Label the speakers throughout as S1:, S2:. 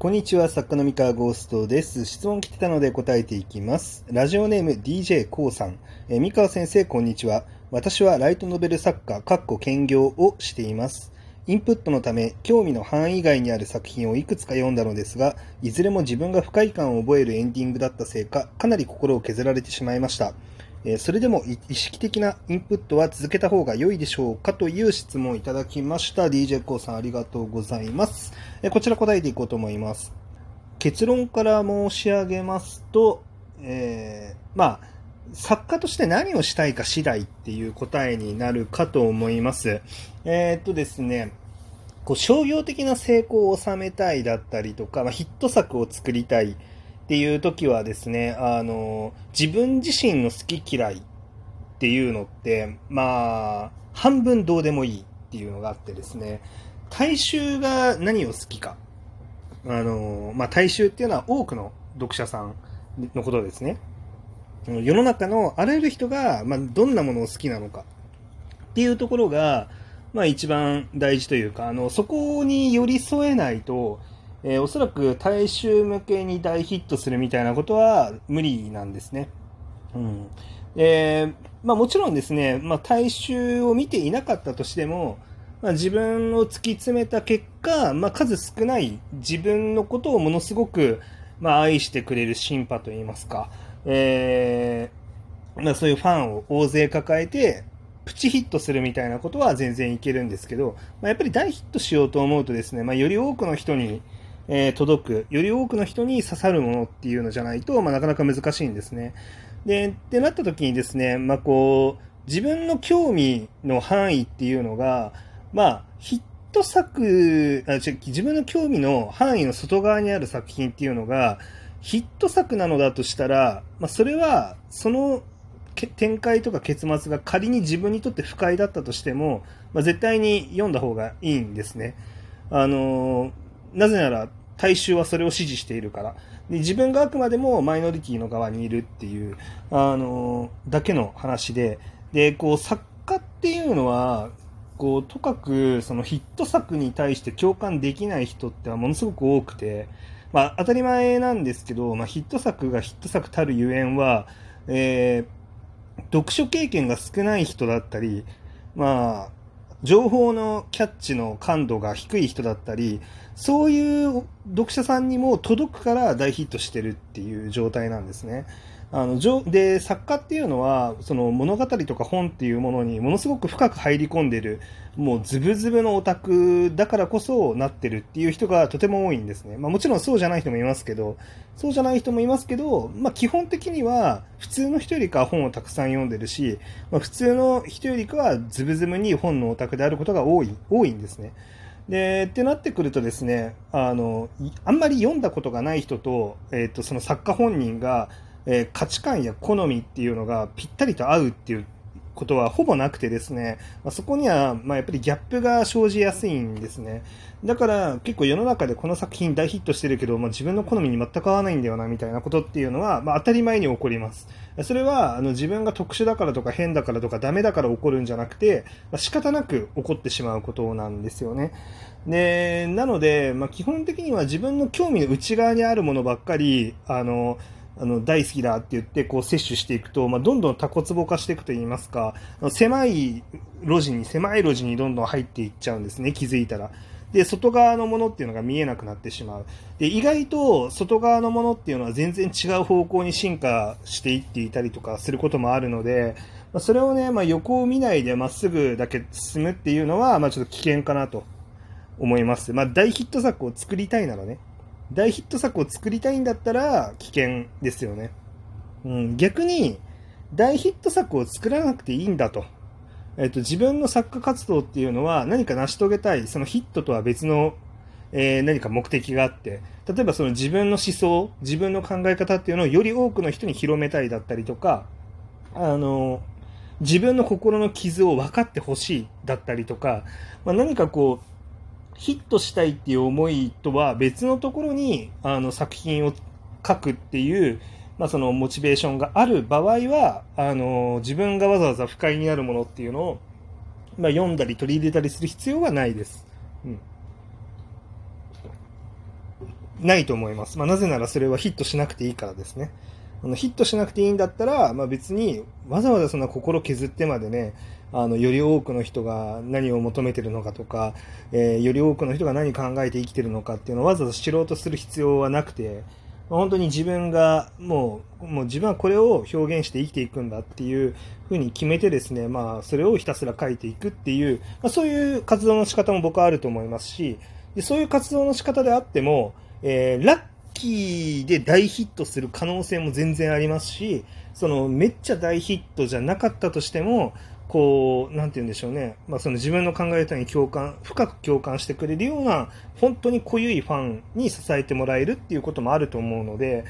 S1: こんにちは、作家の三河ゴーストです。質問来てたので答えていきます。ラジオネーム DJ コウさん。え三河先生、こんにちは。私はライトノベル作家、かっこ兼業をしています。インプットのため、興味の範囲外にある作品をいくつか読んだのですが、いずれも自分が不快感を覚えるエンディングだったせいか、かなり心を削られてしまいました。えそれでも意識的なインプットは続けた方が良いでしょうかという質問をいただきました。DJ コーさんありがとうございます。えこちら答えていこうと思います。結論から申し上げますと、えー、まあ、作家として何をしたいか次第っていう答えになるかと思います。えー、っとですね、こう商業的な成功を収めたいだったりとか、まあ、ヒット作を作りたいっていう時はですね、あの、自分自身の好き嫌いっていうのって、まあ、半分どうでもいいっていうのがあってですね、大衆が何を好きか。あの、まあ、大衆っていうのは多くの読者さんのことですね。世の中のあらゆる人が、まあ、どんなものを好きなのかっていうところが、まあ、一番大事というか、あの、そこに寄り添えないと、えー、おそらく大衆向けに大ヒットするみたいなことは無理なんですね。うん。えー、まあもちろんですね、まあ大衆を見ていなかったとしても、まあ、自分を突き詰めた結果、まあ数少ない自分のことをものすごく、まあ愛してくれる審判といいますか、えー、まあそういうファンを大勢抱えて、プチヒットするみたいなことは全然いけるんですけど、まあ、やっぱり大ヒットしようと思うとですね、まあ、より多くの人に、えー、届く、より多くの人に刺さるものっていうのじゃないと、まあ、なかなか難しいんですね。で、ってなった時にですね、まあ、こう、自分の興味の範囲っていうのが、まあ、ヒット作あ、自分の興味の範囲の外側にある作品っていうのが、ヒット作なのだとしたら、まあ、それは、その展開とか結末が仮に自分にとって不快だったとしても、まあ、絶対に読んだ方がいいんですね。あのなぜなら、大衆はそれを支持しているから。で自分があくまでもマイノリティの側にいるっていう、あの、だけの話で、で、こう、作家っていうのは、こう、とかく、そのヒット作に対して共感できない人ってはものすごく多くて、まあ、当たり前なんですけど、まあ、ヒット作がヒット作たるゆえんは、えー、読書経験が少ない人だったり、まあ、情報のキャッチの感度が低い人だったり、そういう読者さんにも届くから大ヒットしてるっていう状態なんですね。あので作家っていうのはその物語とか本っていうものにものすごく深く入り込んでるもうズブズブのオタクだからこそなってるっていう人がとても多いんですね、まあ、もちろんそうじゃない人もいますけどそうじゃない人もいますけど、まあ、基本的には普通の人よりか本をたくさん読んでるし、まあ、普通の人よりかはズブズブに本のオタクであることが多い多いんですね。で、ってなってくるとですね、あの、あんまり読んだことがない人と、えっ、ー、と、その作家本人が、えー、価値観や好みっていうのがぴったりと合うっていうことはほぼなくてですね、まあ、そこには、ま、やっぱりギャップが生じやすいんですね。だから結構世の中でこの作品大ヒットしてるけど、まあ、自分の好みに全く合わないんだよなみたいなことっていうのは、まあ、当たり前に起こります。それはあの自分が特殊だからとか変だからとかダメだから起こるんじゃなくて、まあ、仕方なく起こってしまうことなんですよね。で、なので、ま、基本的には自分の興味の内側にあるものばっかり、あの、あの大好きだって言ってこう摂取していくと、まあ、どんどんタコツボ化していくといいますか狭い路地に狭い路地にどんどん入っていっちゃうんですね気づいたら。で外側のものっていうのが見えなくなってしまうで意外と外側のものっていうのは全然違う方向に進化していっていたりとかすることもあるので、まあ、それをね、まあ、横を見ないでまっすぐだけ進むっていうのは、まあ、ちょっと危険かなと思います、まあ、大ヒット作を作りたいならね大ヒット作を作りたいんだったら危険ですよね。うん、逆に、大ヒット作を作らなくていいんだと。えっと、自分の作家活動っていうのは何か成し遂げたい、そのヒットとは別の、えー、何か目的があって、例えばその自分の思想、自分の考え方っていうのをより多くの人に広めたいだったりとか、あの、自分の心の傷を分かってほしいだったりとか、まあ、何かこう、ヒットしたいっていう思いとは別のところにあの作品を書くっていう、まあ、そのモチベーションがある場合はあの自分がわざわざ不快になるものっていうのを、まあ、読んだり取り入れたりする必要はないです。うんないと思います。まあ、なぜならそれはヒットしなくていいからですね。あのヒットしなくていいんだったら、まあ、別にわざわざそんな心削ってまでね、あのより多くの人が何を求めてるのかとか、えー、より多くの人が何考えて生きてるのかっていうのをわざわざ知ろうとする必要はなくて、本当に自分がもう、もう自分はこれを表現して生きていくんだっていうふうに決めてですね、まあ、それをひたすら書いていくっていう、まあ、そういう活動の仕方も僕はあると思いますし、でそういう活動の仕方であっても、えー、ラッキーで大ヒットする可能性も全然ありますし、そのめっちゃ大ヒットじゃなかったとしても、こう、なんて言うんでしょうね。まあ、その自分の考え方に共感、深く共感してくれるような、本当に濃ゆいファンに支えてもらえるっていうこともあると思うので、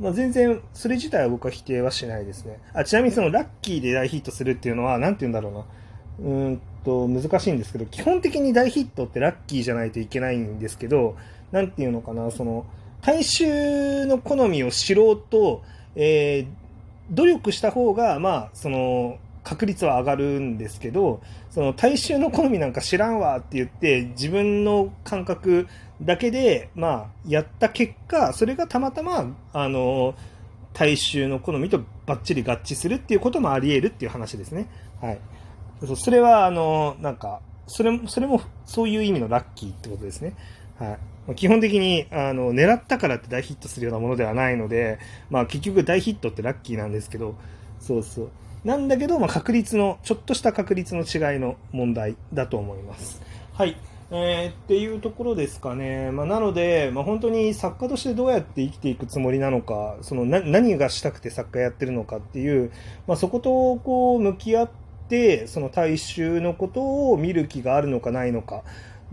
S1: まあ、全然、それ自体は僕は否定はしないですね。あ、ちなみにそのラッキーで大ヒットするっていうのは、なんて言うんだろうな。うんと、難しいんですけど、基本的に大ヒットってラッキーじゃないといけないんですけど、なんていうのかな、その、大衆の好みを知ろうと、えー、努力した方が、まあ、その、確率は上がるんですけど、その大衆の好みなんか知らんわって言って、自分の感覚だけで、まあ、やった結果、それがたまたま、あの、大衆の好みとバッチリ合致するっていうこともあり得るっていう話ですね。はい。それは、あの、なんか、それそれもそういう意味のラッキーってことですね。はい。基本的に、あの、狙ったからって大ヒットするようなものではないので、まあ結局大ヒットってラッキーなんですけど、そうそう。なんだけど、まあ、確率の、ちょっとした確率の違いの問題だと思います。はい。えー、っていうところですかね。まあ、なので、まあ、本当に作家としてどうやって生きていくつもりなのか、その何がしたくて作家やってるのかっていう、まあ、そことこう向き合って、その大衆のことを見る気があるのかないのか、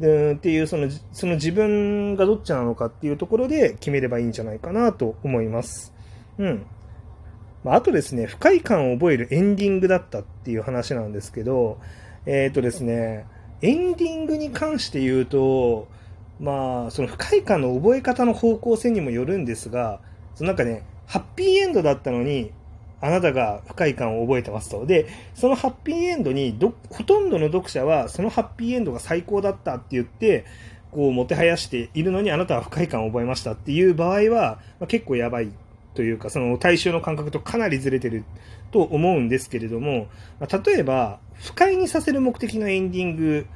S1: でっていうその、その自分がどっちなのかっていうところで決めればいいんじゃないかなと思います。うん。まあ、あとですね、不快感を覚えるエンディングだったっていう話なんですけど、えっ、ー、とですね、エンディングに関して言うと、まあ、その不快感の覚え方の方向性にもよるんですが、そのなんかね、ハッピーエンドだったのに、あなたが不快感を覚えてますと。で、そのハッピーエンドにど、ほとんどの読者は、そのハッピーエンドが最高だったって言って、こう、もてはやしているのに、あなたは不快感を覚えましたっていう場合は、まあ、結構やばいというか、その大衆の感覚とかなりずれてると思うんですけれども、まあ、例えば、不快にさせる目的のエンディング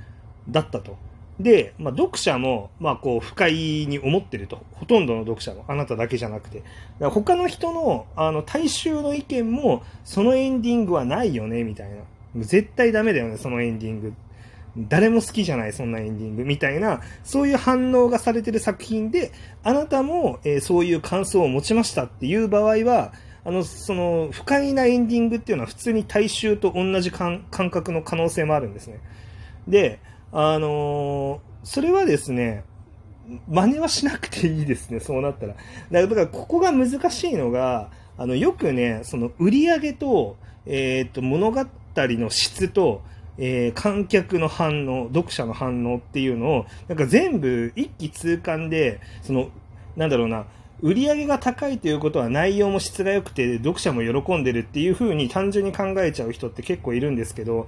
S1: だったと。で、まあ、読者も、まあ、こう、不快に思ってると。ほとんどの読者も。あなただけじゃなくて。他の人の、あの、大衆の意見も、そのエンディングはないよね、みたいな。絶対ダメだよね、そのエンディング。誰も好きじゃない、そんなエンディングみたいな、そういう反応がされてる作品で、あなたも、えー、そういう感想を持ちましたっていう場合は、あの、その、不快なエンディングっていうのは普通に大衆と同じ感覚の可能性もあるんですね。で、あの、それはですね、真似はしなくていいですね、そうなったら。だから、ここが難しいのが、あの、よくね、その、売り上げと、えっ、と、物語の質と、えー、観客の反応、読者の反応っていうのを、なんか全部一気通貫で、その、なんだろうな、売り上げが高いということは内容も質が良くて読者も喜んでるっていう風に単純に考えちゃう人って結構いるんですけど、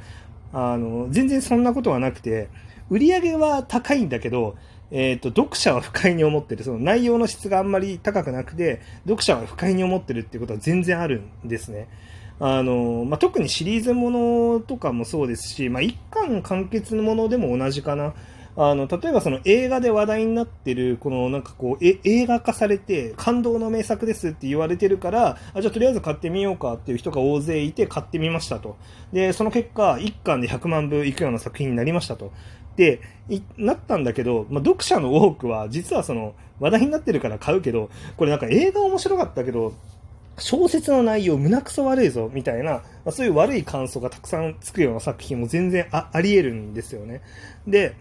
S1: あの、全然そんなことはなくて、売り上げは高いんだけど、えっ、ー、と、読者は不快に思ってる。その内容の質があんまり高くなくて、読者は不快に思ってるっていうことは全然あるんですね。あの、まあ、特にシリーズものとかもそうですし、まあ、一巻完結のものでも同じかな。あの、例えばその映画で話題になってる、このなんかこう、え、映画化されて感動の名作ですって言われてるから、あ、じゃあとりあえず買ってみようかっていう人が大勢いて買ってみましたと。で、その結果、一巻で100万部いくような作品になりましたと。で、なったんだけど、まあ、読者の多くは、実はその、話題になってるから買うけど、これなんか映画面白かったけど、小説の内容胸くそ悪いぞみたいな、まあ、そういう悪い感想がたくさんつくような作品も全然ああり得るんですよね。で、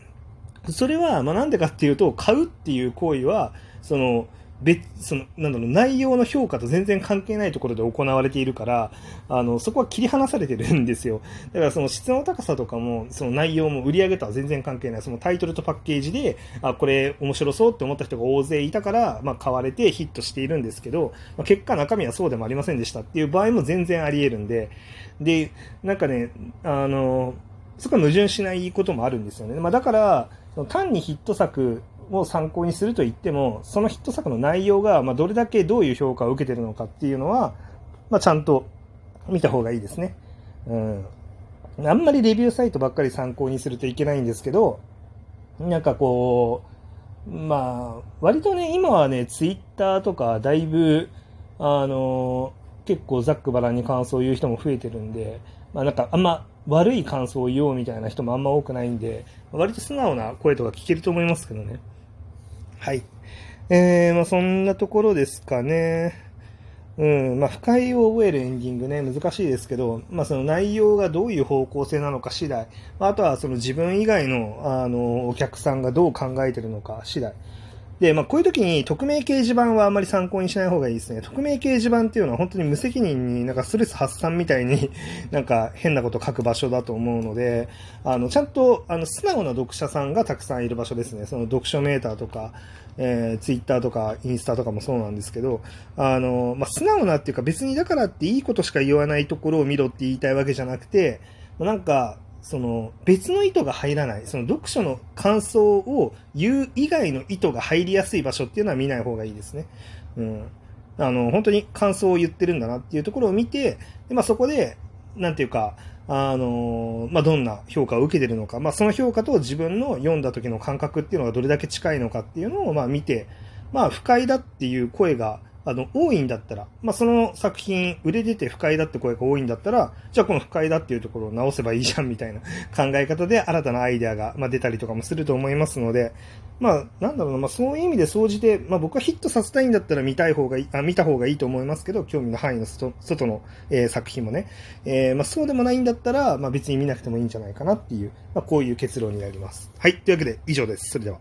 S1: それは、まあ、なんでかっていうと、買うっていう行為は、その、別、その、なんだろう、内容の評価と全然関係ないところで行われているから、あの、そこは切り離されてるんですよ。だからその質の高さとかも、その内容も売り上げとは全然関係ない。そのタイトルとパッケージで、あ、これ面白そうって思った人が大勢いたから、まあ、買われてヒットしているんですけど、まあ、結果中身はそうでもありませんでしたっていう場合も全然あり得るんで、で、なんかね、あの、そこは矛盾しないこともあるんですよね。まあ、だから、単にヒット作を参考にすると言っても、そのヒット作の内容が、まあ、どれだけどういう評価を受けてるのかっていうのは、まあ、ちゃんと見た方がいいですね。うん。あんまりレビューサイトばっかり参考にするといけないんですけど、なんかこう、まあ、割とね、今はね、ツイッターとかだいぶ、あの、結構ざっくばらんに感想を言う人も増えてるんで、まあなんかあんま悪い感想を言おうみたいな人もあんま多くないんで、割と素直な声とか聞けると思いますけどね。はい。えー、まあそんなところですかね。うん、まあ、不快を覚えるエンディングね、難しいですけど、まあ、その内容がどういう方向性なのか次第、あとはその自分以外の、あの、お客さんがどう考えてるのか次第。で、まあ、こういう時に匿名掲示板はあんまり参考にしない方がいいですね。匿名掲示板っていうのは本当に無責任になんかストレス発散みたいに なんか変なこと書く場所だと思うので、あの、ちゃんとあの素直な読者さんがたくさんいる場所ですね。その読書メーターとか、えー、ツイッターとかインスタとかもそうなんですけど、あの、まあ、素直なっていうか別にだからっていいことしか言わないところを見ろって言いたいわけじゃなくて、なんか、その別の意図が入らない、その読書の感想を言う以外の意図が入りやすい場所っていうのは見ない方がいいですね。うん。あの、本当に感想を言ってるんだなっていうところを見て、でまあ、そこで、なんていうか、あの、まあ、どんな評価を受けてるのか、まあ、その評価と自分の読んだ時の感覚っていうのがどれだけ近いのかっていうのを、まあ、見て、まあ、不快だっていう声があの、多いんだったら、まあ、その作品、売れてて不快だって声が多いんだったら、じゃあこの不快だっていうところを直せばいいじゃんみたいな 考え方で新たなアイデアが、まあ、出たりとかもすると思いますので、まあ、なんだろうな、まあ、そういう意味で総じて、まあ、僕はヒットさせたいんだったら見たい方がいい、あ見た方がいいと思いますけど、興味の範囲の外の、えー、作品もね、えー、まあ、そうでもないんだったら、まあ、別に見なくてもいいんじゃないかなっていう、まあ、こういう結論になります。はい。というわけで、以上です。それでは。